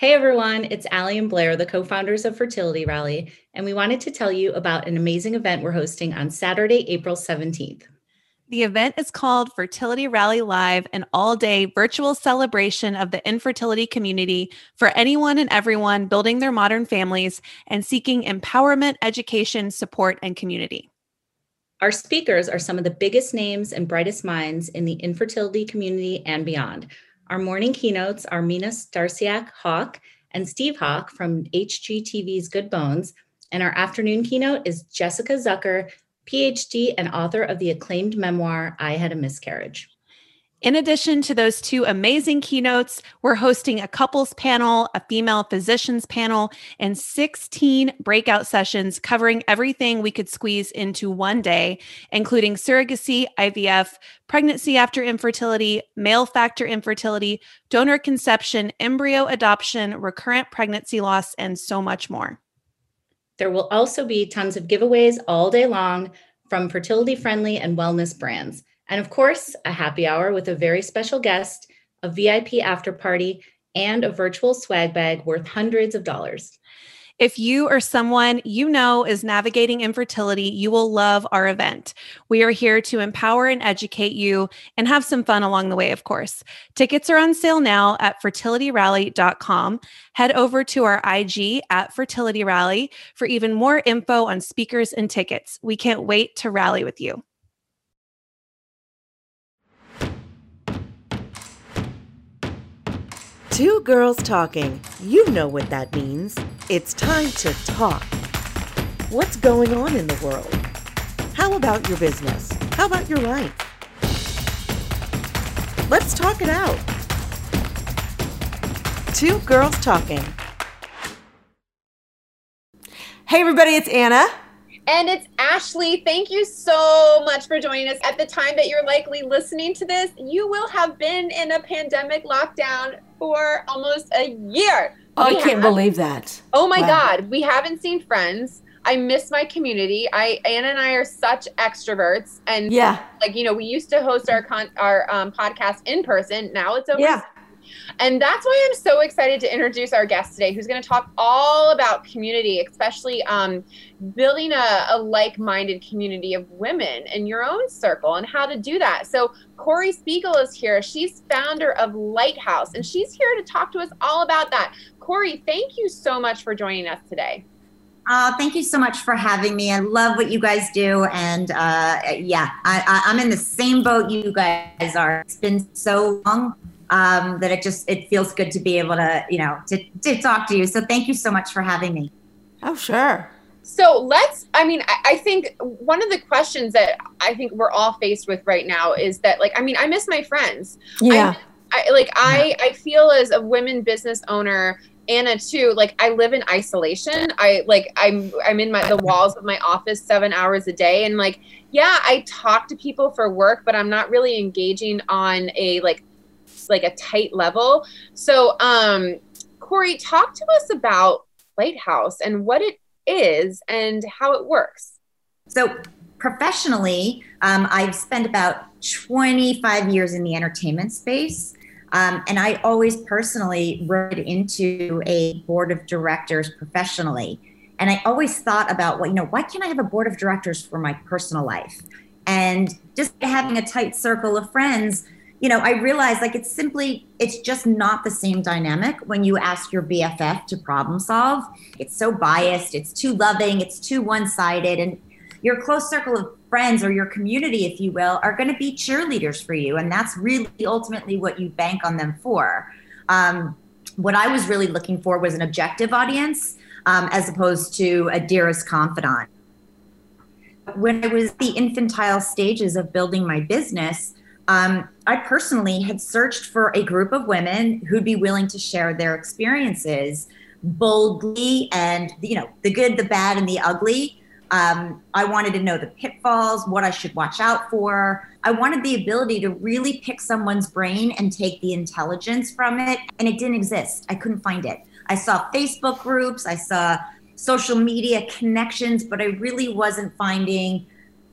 Hey everyone, it's Allie and Blair, the co founders of Fertility Rally, and we wanted to tell you about an amazing event we're hosting on Saturday, April 17th. The event is called Fertility Rally Live, an all day virtual celebration of the infertility community for anyone and everyone building their modern families and seeking empowerment, education, support, and community. Our speakers are some of the biggest names and brightest minds in the infertility community and beyond. Our morning keynotes are Mina Starsiak Hawk and Steve Hawk from HGTV's Good Bones. And our afternoon keynote is Jessica Zucker, PhD and author of the acclaimed memoir, I Had a Miscarriage. In addition to those two amazing keynotes, we're hosting a couples panel, a female physicians panel, and 16 breakout sessions covering everything we could squeeze into one day, including surrogacy, IVF, pregnancy after infertility, male factor infertility, donor conception, embryo adoption, recurrent pregnancy loss, and so much more. There will also be tons of giveaways all day long from fertility friendly and wellness brands. And of course, a happy hour with a very special guest, a VIP after party, and a virtual swag bag worth hundreds of dollars. If you or someone you know is navigating infertility, you will love our event. We are here to empower and educate you and have some fun along the way, of course. Tickets are on sale now at fertilityrally.com. Head over to our IG at Fertility Rally for even more info on speakers and tickets. We can't wait to rally with you. Two girls talking. You know what that means. It's time to talk. What's going on in the world? How about your business? How about your life? Let's talk it out. Two girls talking. Hey, everybody, it's Anna. And it's Ashley. Thank you so much for joining us. At the time that you're likely listening to this, you will have been in a pandemic lockdown for almost a year. Oh, I can't believe that. Oh my wow. God. We haven't seen friends. I miss my community. I Anna and I are such extroverts, and yeah, like you know, we used to host our con- our um, podcast in person. Now it's over yeah. And that's why I'm so excited to introduce our guest today, who's going to talk all about community, especially um, building a, a like minded community of women in your own circle and how to do that. So, Corey Spiegel is here. She's founder of Lighthouse, and she's here to talk to us all about that. Corey, thank you so much for joining us today. Uh, thank you so much for having me. I love what you guys do. And uh, yeah, I, I'm in the same boat you guys are. It's been so long um, that it just it feels good to be able to you know to, to talk to you. So thank you so much for having me. Oh sure. So let's i mean I, I, think one of the questions that i think we're all faced with right now is that like i mean i miss my friends. Yeah. I, I like i i feel as a women business owner Anna too, like I live in isolation. I like I'm I'm in my the walls of my office seven hours a day. And like, yeah, I talk to people for work, but I'm not really engaging on a like like a tight level. So, um, Corey, talk to us about Lighthouse and what it is and how it works. So, professionally, um, I've spent about 25 years in the entertainment space. Um, and I always personally wrote into a board of directors professionally. And I always thought about, well, you know, why can't I have a board of directors for my personal life? And just having a tight circle of friends you know, I realize like it's simply, it's just not the same dynamic when you ask your BFF to problem solve. It's so biased, it's too loving, it's too one sided. And your close circle of friends or your community, if you will, are going to be cheerleaders for you. And that's really ultimately what you bank on them for. Um, what I was really looking for was an objective audience um, as opposed to a dearest confidant. When I was the infantile stages of building my business, um, I personally had searched for a group of women who'd be willing to share their experiences boldly and, you know, the good, the bad, and the ugly. Um, I wanted to know the pitfalls, what I should watch out for. I wanted the ability to really pick someone's brain and take the intelligence from it. And it didn't exist. I couldn't find it. I saw Facebook groups, I saw social media connections, but I really wasn't finding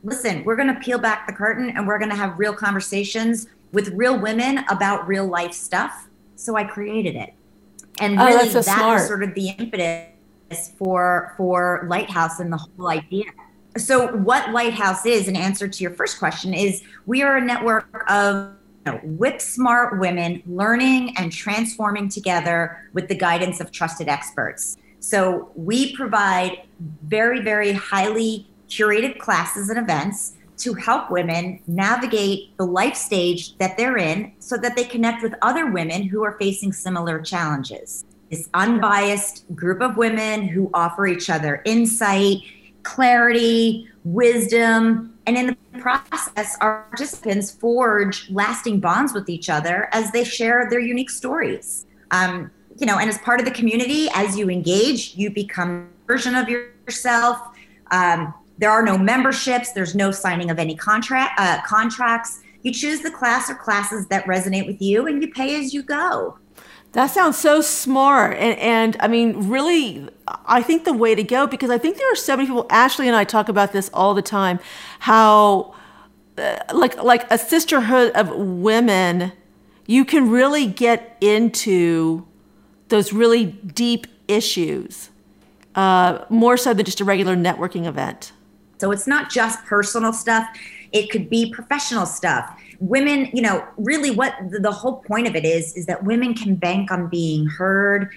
listen, we're going to peel back the curtain and we're going to have real conversations with real women about real life stuff. So I created it. And Oh, really, that's so that smart. was sort of the impetus for for Lighthouse and the whole idea. So, what Lighthouse is, in answer to your first question, is we are a network of you know, whip smart women learning and transforming together with the guidance of trusted experts. So, we provide very, very highly curated classes and events to help women navigate the life stage that they're in so that they connect with other women who are facing similar challenges. This unbiased group of women who offer each other insight, clarity, wisdom, and in the process, our participants forge lasting bonds with each other as they share their unique stories. Um, you know, and as part of the community, as you engage, you become a version of yourself. Um, there are no memberships. There's no signing of any contract uh, contracts. You choose the class or classes that resonate with you, and you pay as you go. That sounds so smart. And, and I mean, really, I think the way to go, because I think there are so many people, Ashley and I talk about this all the time, how uh, like, like a sisterhood of women, you can really get into those really deep issues, uh, more so than just a regular networking event. So it's not just personal stuff, it could be professional stuff. Women, you know, really what the, whole point of it is, is that women can bank on being heard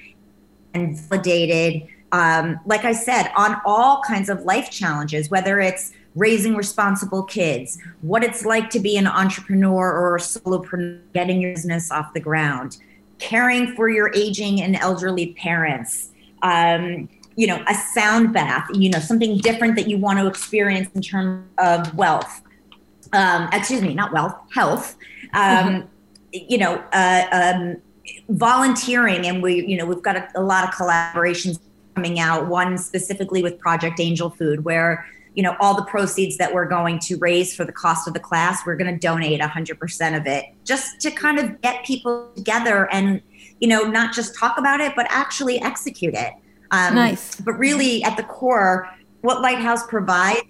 and validated. Um, like I said, on all kinds of life challenges, whether it's raising responsible kids, what it's like to be an entrepreneur or a solopreneur, getting your business off the ground, caring for your aging and elderly parents, um, you know, a sound bath, you know, something different that you want to experience in terms of wealth. Um, excuse me, not wealth, health. Um, You know, uh, um, volunteering, and we, you know, we've got a, a lot of collaborations coming out. One specifically with Project Angel Food, where you know all the proceeds that we're going to raise for the cost of the class, we're going to donate 100% of it, just to kind of get people together and you know not just talk about it, but actually execute it. Um, Nice. But really, at the core, what Lighthouse provides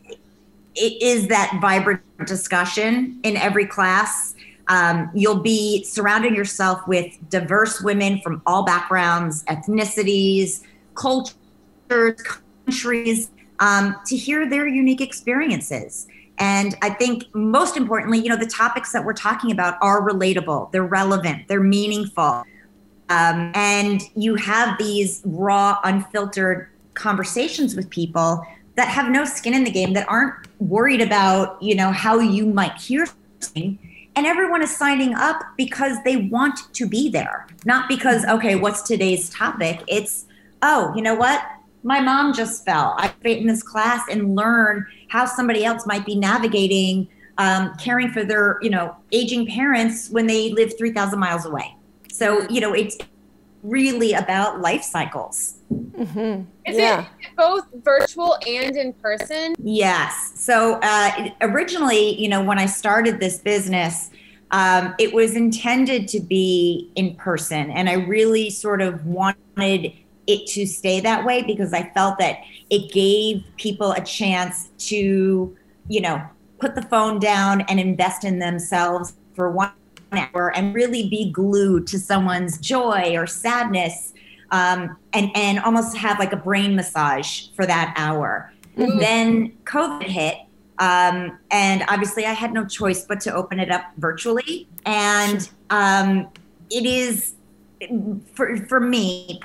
is that vibrant discussion in every class. Um, you'll be surrounding yourself with diverse women from all backgrounds, ethnicities, cultures, countries, um, to hear their unique experiences. And I think most importantly, you know, the topics that we're talking about are relatable, they're relevant, they're meaningful. Um, and you have these raw, unfiltered conversations with people that have no skin in the game, that aren't worried about, you know, how you might hear something. And everyone is signing up because they want to be there, not because, okay, what's today's topic? It's, oh, you know what? My mom just fell. I fit in this class and learn how somebody else might be navigating um, caring for their, you know, aging parents when they live 3,000 miles away. So, you know, it's really about life cycles. Is Yeah. it both virtual and in person? Yes. So uh, originally, you know, when I started this business, um, it was intended to be in person. And I really sort of wanted it to stay that way because I felt that it gave people a chance to, you know, put the phone down and invest in themselves for one hour and really be glued to someone's joy or sadness um, and, and almost have like a brain massage for that hour. Then COVID hit. Um, and obviously, I had no choice but to open it up virtually. And um, it is, for, for me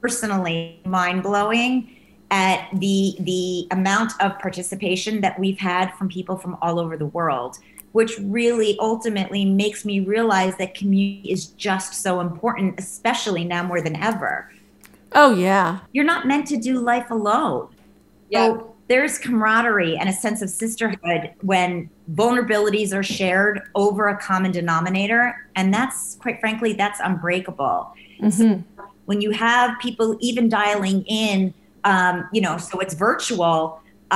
personally, mind blowing at the the amount of participation that we've had from people from all over the world which really ultimately makes me realize that community is just so important especially now more than ever Oh, yeah. you're not meant to do life alone Yeah. so there's camaraderie and a sense of sisterhood when vulnerabilities are shared over a common denominator and that's quite frankly that's unbreakable Mhm. when you have people even dialing in um, you know so it's virtual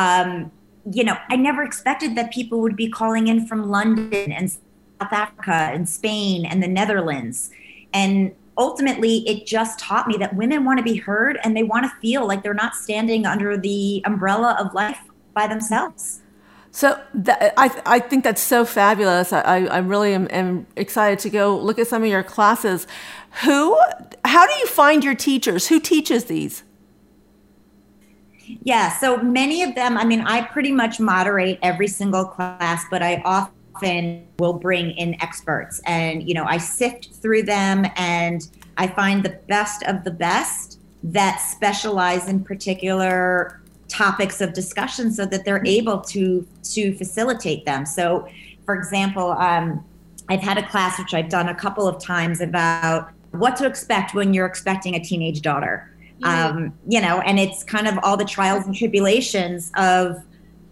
um, you know i never expected that people would be calling in from london and south africa and spain and the netherlands and ultimately it just taught me that women want to be heard and they want to feel like they're not standing under the umbrella of life by themselves So that, I, I think that's so fabulous. I, I really am, am excited to go look at some of your classes. Who, how do you find your teachers? Who teaches these? Yeah, so many of them, I mean, I pretty much moderate every single class, but I often will bring in experts and, you know, I sift through them and I find the best of the best that specialize in particular topics of discussion so that they're able to to facilitate them. So, for example, um, I've had a class which I've done a couple of times about what to expect when you're expecting a teenage daughter um, you know, and it's kind of all the trials and tribulations of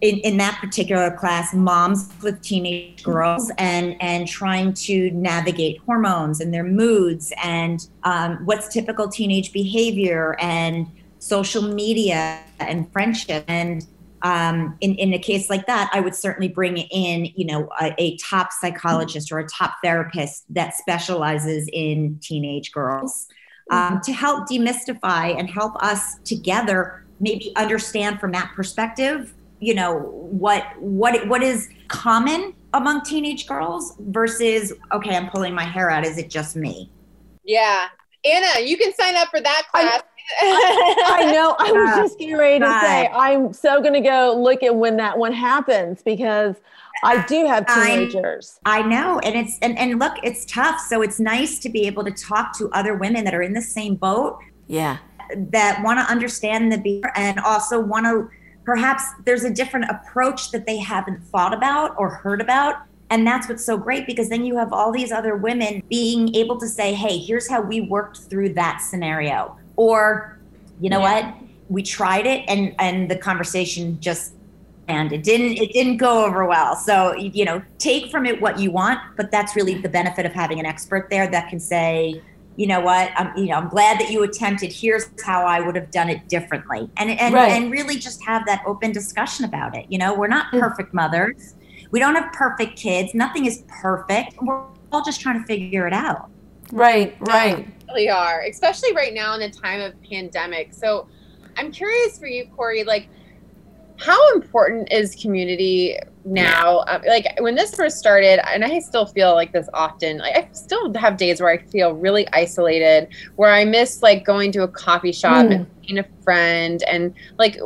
in, in that particular class, moms with teenage girls and and trying to navigate hormones and their moods and um, what's typical teenage behavior and social media and friendship. And um, in, in a case like that, I would certainly bring in, you know, a, a, top psychologist or a top therapist that specializes in teenage girls um, to help demystify and help us together maybe understand from that perspective you know what what what is common among teenage girls versus okay i'm pulling my hair out is it just me? Yeah. Anna you can sign up for that class. I, I, know. I was just getting ready to say I'm so going to go look at when that one happens because I do have teenagers. I, I know. And it's, and, and look, it's tough. So it's nice to be able to talk to other women that are in the same boat. Yeah. That want to understand the beer and also want to, perhaps there's a different approach that they haven't thought about or heard about. And that's what's so great because then you have all these other women being able to say, hey, here's how we worked through that scenario. Or, you know yeah. what? We tried it and and the conversation just and it didn't it didn't go over well. So you know take from it what you want but that's really the benefit of having an expert there that can say you know what i'm you know i'm glad that you attempted. Here's how i would have done it differently. And and, right. and really just have that open discussion about it. You know we're not mm. perfect mothers. We don't have perfect kids. Nothing is perfect. We're all just trying to figure it out. Right right. we really are especially right now in a time of pandemic. So i'm curious for you corey like how important is community now? Um, like when this first started and i still feel like this often like i still have days where i feel really isolated where i miss like going to a coffee shop mm. and seeing a friend and like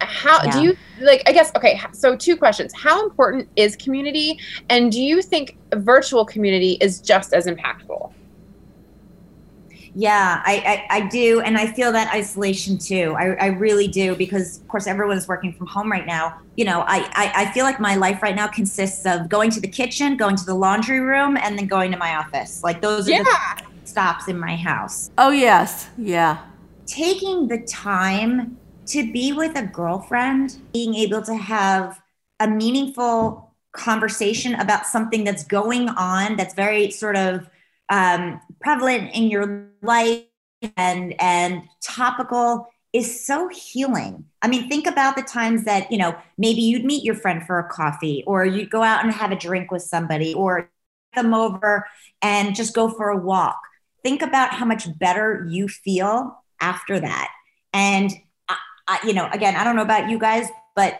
how yeah. do you like i guess okay so two questions. How important is community? And do you think virtual community is just as impactful yeah, I, I, I, do. And I feel that isolation too. I, I really do because, of course, everyone's working from home right now. You know, I, I, I feel like my life right now consists of going to the kitchen, going to the laundry room, and then going to my office. Like those are yeah. the stops in my house. Oh, yes. Yeah. Taking the time to be with a girlfriend, being able to have a meaningful conversation about something that's going on that's very sort of um, prevalent in your life and and topical is so healing. I mean, think about the times that, you know, maybe you'd meet your friend for a coffee or you'd go out and have a drink with somebody or come over and just go for a walk. Think about how much better you feel after that. And, I, I, you know, again, I don't know about you guys, but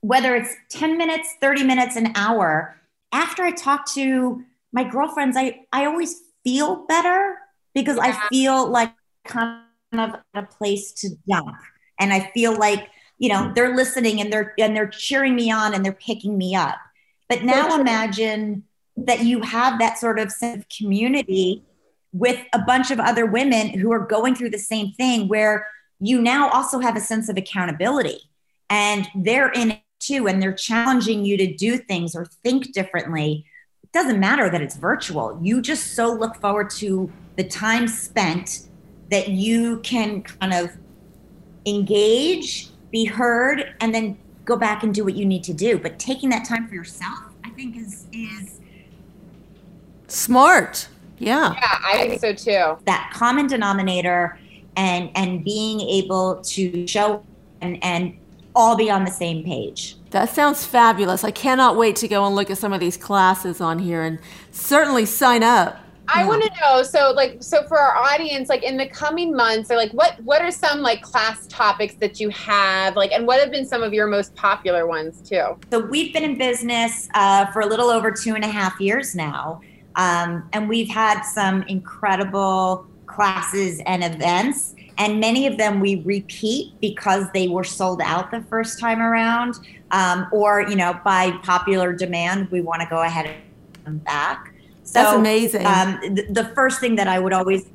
whether it's 10 minutes, 30 minutes, an hour, after I talk to my girlfriends, I, I always feel better because yeah. I feel like kind of a place to dump. And I feel like, you know, they're listening and they're and they're cheering me on and they're picking me up. But now imagine that you have that sort of sense of community with a bunch of other women who are going through the same thing where you now also have a sense of accountability and they're in it too and they're challenging you to do things or think differently it doesn't matter that it's virtual. You just so look forward to the time spent that you can kind of engage, be heard, and then go back and do what you need to do. But taking that time for yourself, I think is is smart. Yeah. Yeah, I think so too. That common denominator and and being able to show and and all be on the same page. That sounds fabulous. I cannot wait to go and look at some of these classes on here and certainly sign up. I want to know so like so for our audience like in the coming months or like what what are some like class topics that you have like and what have been some of your most popular ones too so we've been in business uh, for a little over two and a half years now Um, and we've had some incredible classes and events. And many of them we repeat because they were sold out the first time around. Um, or, you know, by popular demand, we want to go ahead and come back. So, That's amazing. Um, the, the first thing that I would always,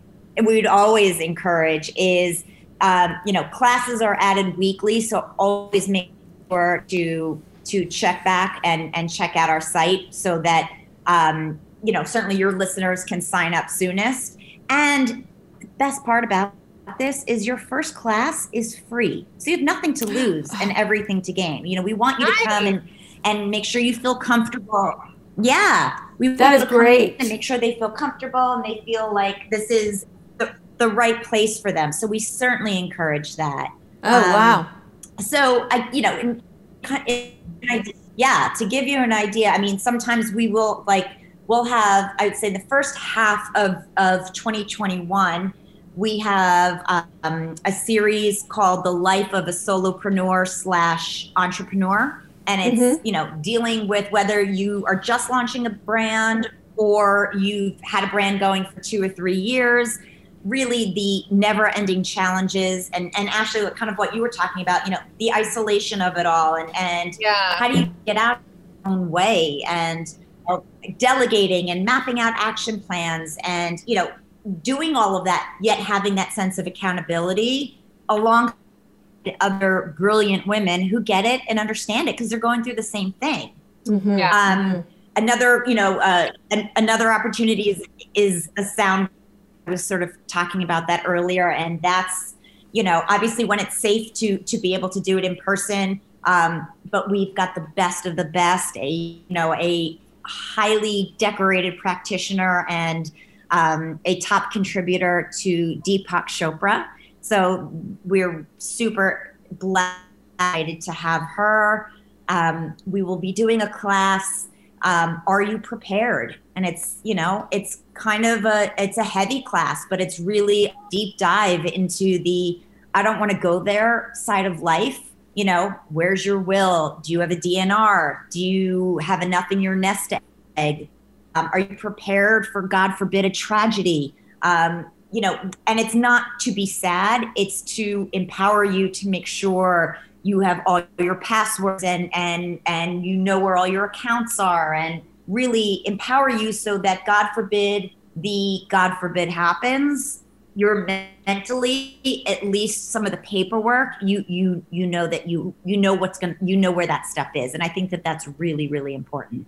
we would always encourage is, um, you know, classes are added weekly. So always make sure to to check back and and check out our site so that um, you know certainly your listeners can sign up soonest. And the best part about this is your first class is free, so you have nothing to lose and everything to gain. You know, we want you to come and and make sure you feel comfortable. Yeah, we that is great. And make sure they feel comfortable and they feel like this is the, the right place for them. So we certainly encourage that. Oh um, wow! So I, you know, in, in, yeah, to give you an idea, I mean, sometimes we will like we'll have I would say the first half of of 2021 we have um, a series called the life of a solopreneur slash entrepreneur and it's mm-hmm. you know dealing with whether you are just launching a brand or you've had a brand going for two or three years really the never ending challenges and and actually kind of what you were talking about you know the isolation of it all and and yeah. how do you get out your own way and uh, delegating and mapping out action plans and you know doing all of that yet having that sense of accountability along with other brilliant women who get it and understand it because they're going through the same thing mm-hmm. yeah. um, another you know uh, an, another opportunity is is a sound I was sort of talking about that earlier, and that's you know obviously when it's safe to to be able to do it in person. Um, but we've got the best of the best, a you know a highly decorated practitioner and um, a top contributor to Deepak Chopra. So we're super blessed to have her. Um, we will be doing a class um, are you prepared? And it's you know it's kind of a it's a heavy class but it's really a deep dive into the i don't want to go there side of life. You know where's your will? Do you have a dnr do you have enough in your nest egg um, are you prepared? For god forbid a tragedy. Um, you know and it's not to be sad. It's to empower you to make sure you have all your passwords and and and you know where all your accounts are and really empower you so that god forbid the god forbid happens you're mentally at least some of the paperwork you you you know that you you know what's going to you know where that stuff is. And i think that that's really really important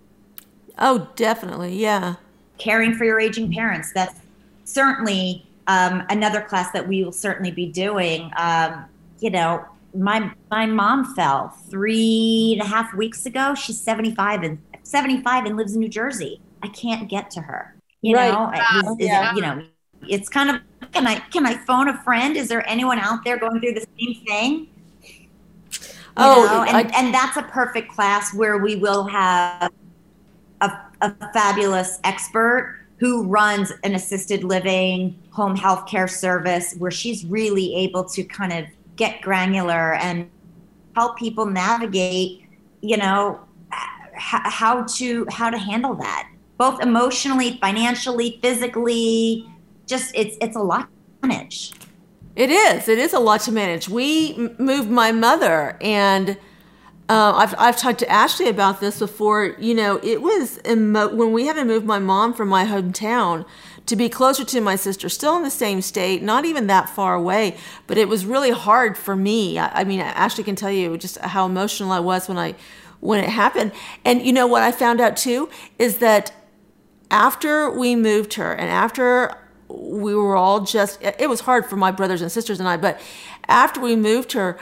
oh definitely yeah caring for your aging parents that's certainly um, another class that we will certainly be doing um, you know my my mom fell three and a half weeks ago. She's 75 and 75 and lives in New Jersey. I can't get to her. You right. know, wow. is, is yeah. you know, it's kind of can I can I phone a friend? Is there anyone out there going through the same thing? You oh, know? and, I, and that's a perfect class where we will have a, a fabulous expert who runs an assisted living home health care service where she's really able to kind of get granular and help people navigate you know how to how to handle that both emotionally financially physically just it's it's a lot to manage. It is. It is a lot to manage. We moved my mother and uh, I've, I've talked to Ashley about this before. You know, it was emo- when we had to move my mom from my hometown to be closer to my sister, still in the same state, not even that far away. But it was really hard for me. I, I mean, Ashley can tell you just how emotional I was when I when it happened. And you know what I found out too is that after we moved her and after we were all just it was hard for my brothers and sisters and I, but after we moved her,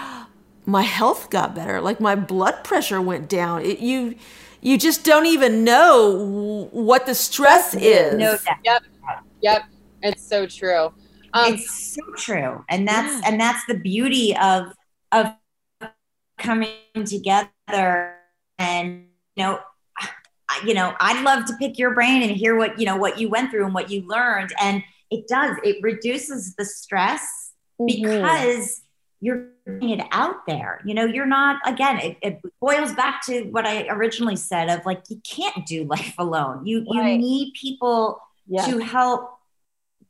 my health got better. Like my blood pressure went down. It, you you just don't even know what the stress is. No, yep. Yep, it's so true. Um, it's so true, and that's yeah. and that's the beauty of of coming together. And you know, you know, I'd love to pick your brain and hear what you know what you went through and what you learned. And it does. It reduces the stress mm-hmm. because you're getting it out there. You know, you're not, again, it, it, boils back to what I originally said of like, you can't do life alone. You, right. you need people yes. to help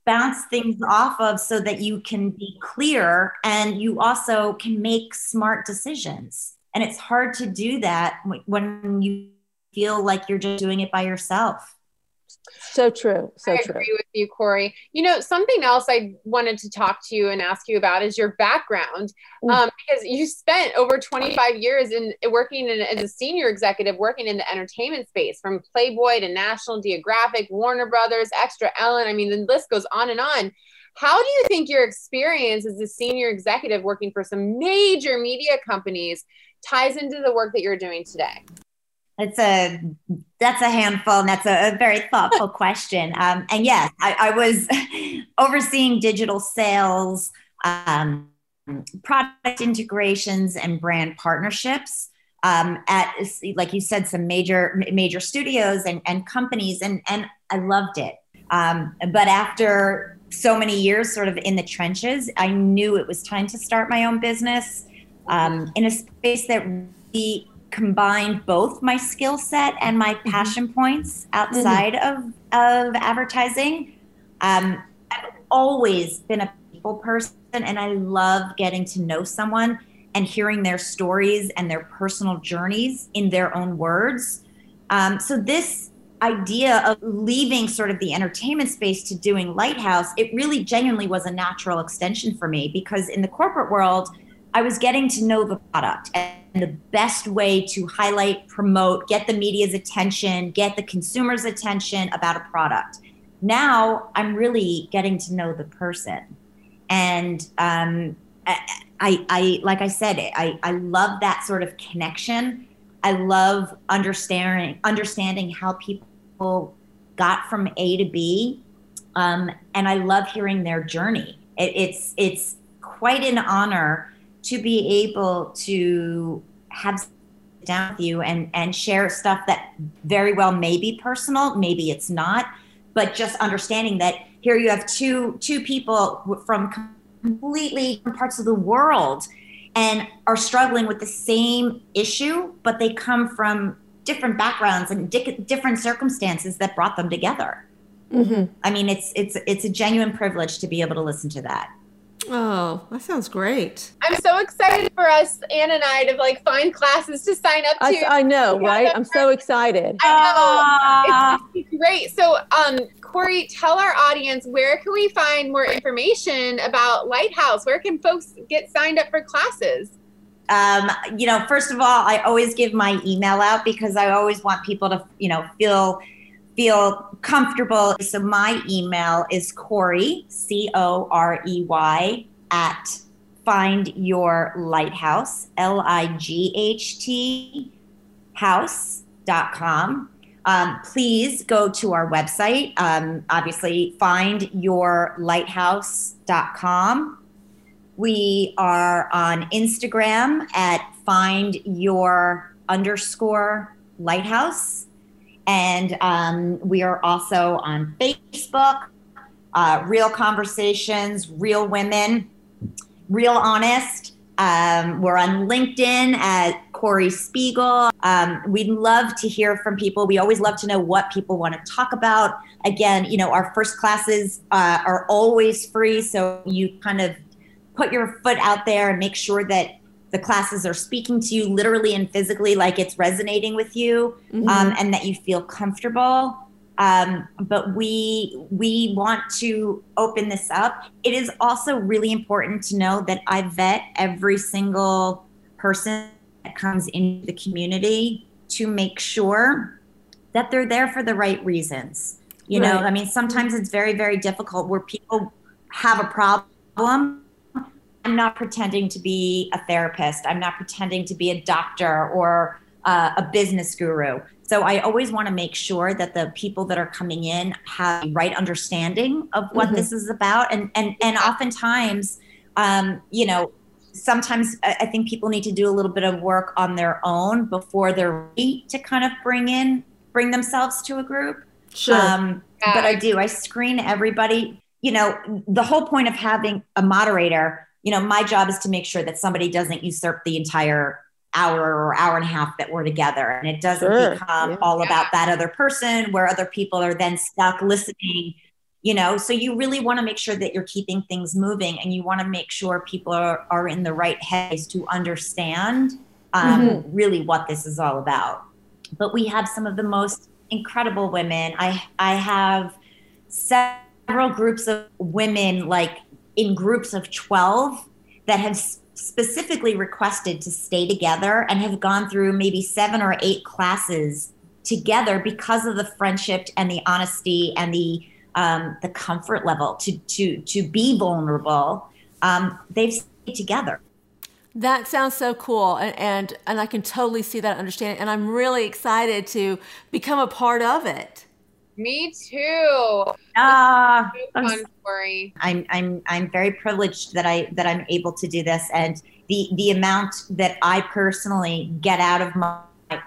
bounce things off of so that you can be clear and you also can make smart decisions. And it's hard to do that when you feel like you're just doing it by yourself. So true. So I true. agree with you, Corey. You know, something else I wanted to talk to you and ask you about is your background, mm. um, because you spent over 25 years in working in, as a senior executive, working in the entertainment space, from Playboy to National Geographic, Warner Brothers, Extra Ellen. I mean, the list goes on and on. How do you think your experience as a senior executive working for some major media companies ties into the work that you're doing today? It's a that's a handful, and that's a, a very thoughtful question. Um, and yes, I, I, was overseeing digital sales, um, product integrations, and brand partnerships um, at, like you said, some major major studios and, and companies, and and I loved it. Um, but after so many years, sort of in the trenches, I knew it was time to start my own business um, in a space that really combined both my skill set and my mm-hmm. passion mm-hmm. points outside mm-hmm. of of advertising. Um, I've always been a people person, and I love getting to know someone and hearing their stories and their personal journeys in their own words. Um, so this idea of leaving sort of the entertainment space to doing lighthouse it really genuinely was a natural extension for me because in the corporate world i was getting to know the product and the best way to highlight, promote, get the media's attention, get the consumer's attention about a product. Now I'm really getting to know the person. And um, I, I, like I said, I, I love that sort of connection. I love understanding understanding how people got from A to B, um, and I love hearing their journey. It, it's it's quite an honor to be able to have down with you and and share stuff that very well may be personal maybe it's not but just understanding that here you have two two people from completely different parts of the world and are struggling with the same issue but they come from different backgrounds and di- different circumstances that brought them together mm-hmm. i mean it's it's it's a genuine privilege to be able to listen to that Oh, that sounds great. I'm so excited for us, Ann and I, to like find classes to sign up to. I, I know, right? I'm so excited. I know. It's, it's great. So, um, Corey, tell our audience where can we find more information about Lighthouse? Where can folks get signed up for classes? Um, you know, first of all, I always give my email out because I always want people to, you know, feel feel comfortable. So my email is Corey, C O R E Y, at find your lighthouse, L I G H T, house.com. Um, please go to our website. Um, obviously, findyourlighthouse.com. We are on Instagram at find your underscore lighthouse. And um, we are also on Facebook, uh, Real Conversations, Real Women, Real Honest. Um, we're on LinkedIn at Corey Spiegel. Um, we'd love to hear from people. We always love to know what people want to talk about. Again, you know, our first classes uh, are always free. So you kind of put your foot out there and make sure that the classes are speaking to you literally and physically, like it's resonating with you, mm-hmm. um, and that you feel comfortable. Um, but we we want to open this up. It is also really important to know that I vet every single person that comes into the community to make sure that they're there for the right reasons. You right. know, I mean, sometimes it's very very difficult where people have a problem I'm not pretending to be a therapist. I'm not pretending to be a doctor or uh, a business guru. So I always want to make sure that the people that are coming in have the right understanding of what mm-hmm. this is about. And and and oftentimes, um, you know, sometimes I think people need to do a little bit of work on their own before they're ready to kind of bring in bring themselves to a group. Sure. Um, but I do. I screen everybody. You know, the whole point of having a moderator you know, my job is to make sure that somebody doesn't usurp the entire hour or hour and a half that we're together and it doesn't sure. become yeah. all about that other person where other people are then stuck listening you know so you really want to make sure that you're keeping things moving and you want to make sure people are, are in the right heads to understand um, mm-hmm. really what this is all about but we have some of the most incredible women i i have several groups of women like in groups of 12 that have specifically requested to stay together and have gone through maybe seven or eight classes together because of the friendship and the honesty and the um, the comfort level to to to be vulnerable. Um, they've stayed together. That sounds so cool, and, and and I can totally see that, understand it, and I'm really excited to become a part of it. Me too. Ah, uh, fun story. I'm I'm I'm very privileged that I that I'm able to do this, and the the amount that I personally get out of my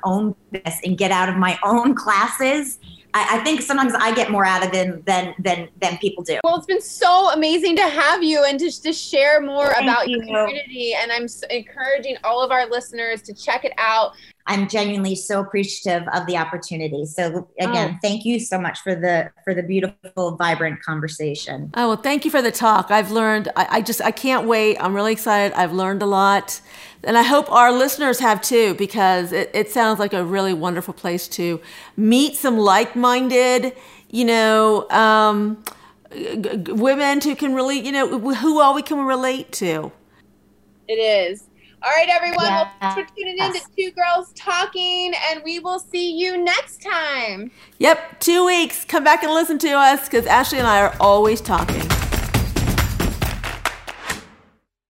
own business and get out of my own classes I, I, think sometimes I get more out of them than than than people do. Well, it's been so amazing to have you and to to share more Thank about you. your community. And I'm encouraging all of our listeners to check it out. I'm genuinely so appreciative of the opportunity. So again, oh. thank you so much for the for the beautiful, vibrant conversation. Oh well, thank you for the talk. I've learned. I, I just I can't wait. I'm really excited. I've learned a lot, and I hope our listeners have too, because it, it sounds like a really wonderful place to meet some like-minded, you know, um, g- g- women who can really, you know, who all we can relate to. It is. All right, everyone. Yes. Well, thanks for tuning in to Two Girls Talking, and we will see you next time. Yep, two weeks. Come back and listen to us because Ashley and I are always talking.